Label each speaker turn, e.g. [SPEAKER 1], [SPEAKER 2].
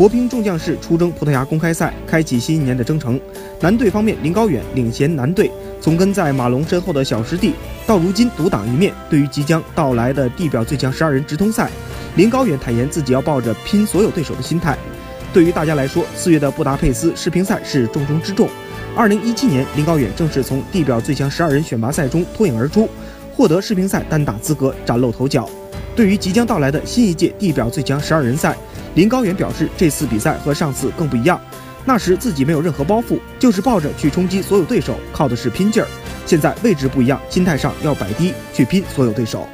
[SPEAKER 1] 国乒众将士出征葡萄牙公开赛，开启新一年的征程。男队方面，林高远领衔男队，从跟在马龙身后的小师弟，到如今独当一面。对于即将到来的地表最强十二人直通赛，林高远坦言自己要抱着拼所有对手的心态。对于大家来说，四月的布达佩斯世乒赛是重中之重。二零一七年，林高远正是从地表最强十二人选拔赛中脱颖而出，获得世乒赛单打资格，崭露头角。对于即将到来的新一届地表最强十二人赛，林高远表示，这次比赛和上次更不一样。那时自己没有任何包袱，就是抱着去冲击所有对手，靠的是拼劲儿。现在位置不一样，心态上要摆低，去拼所有对手。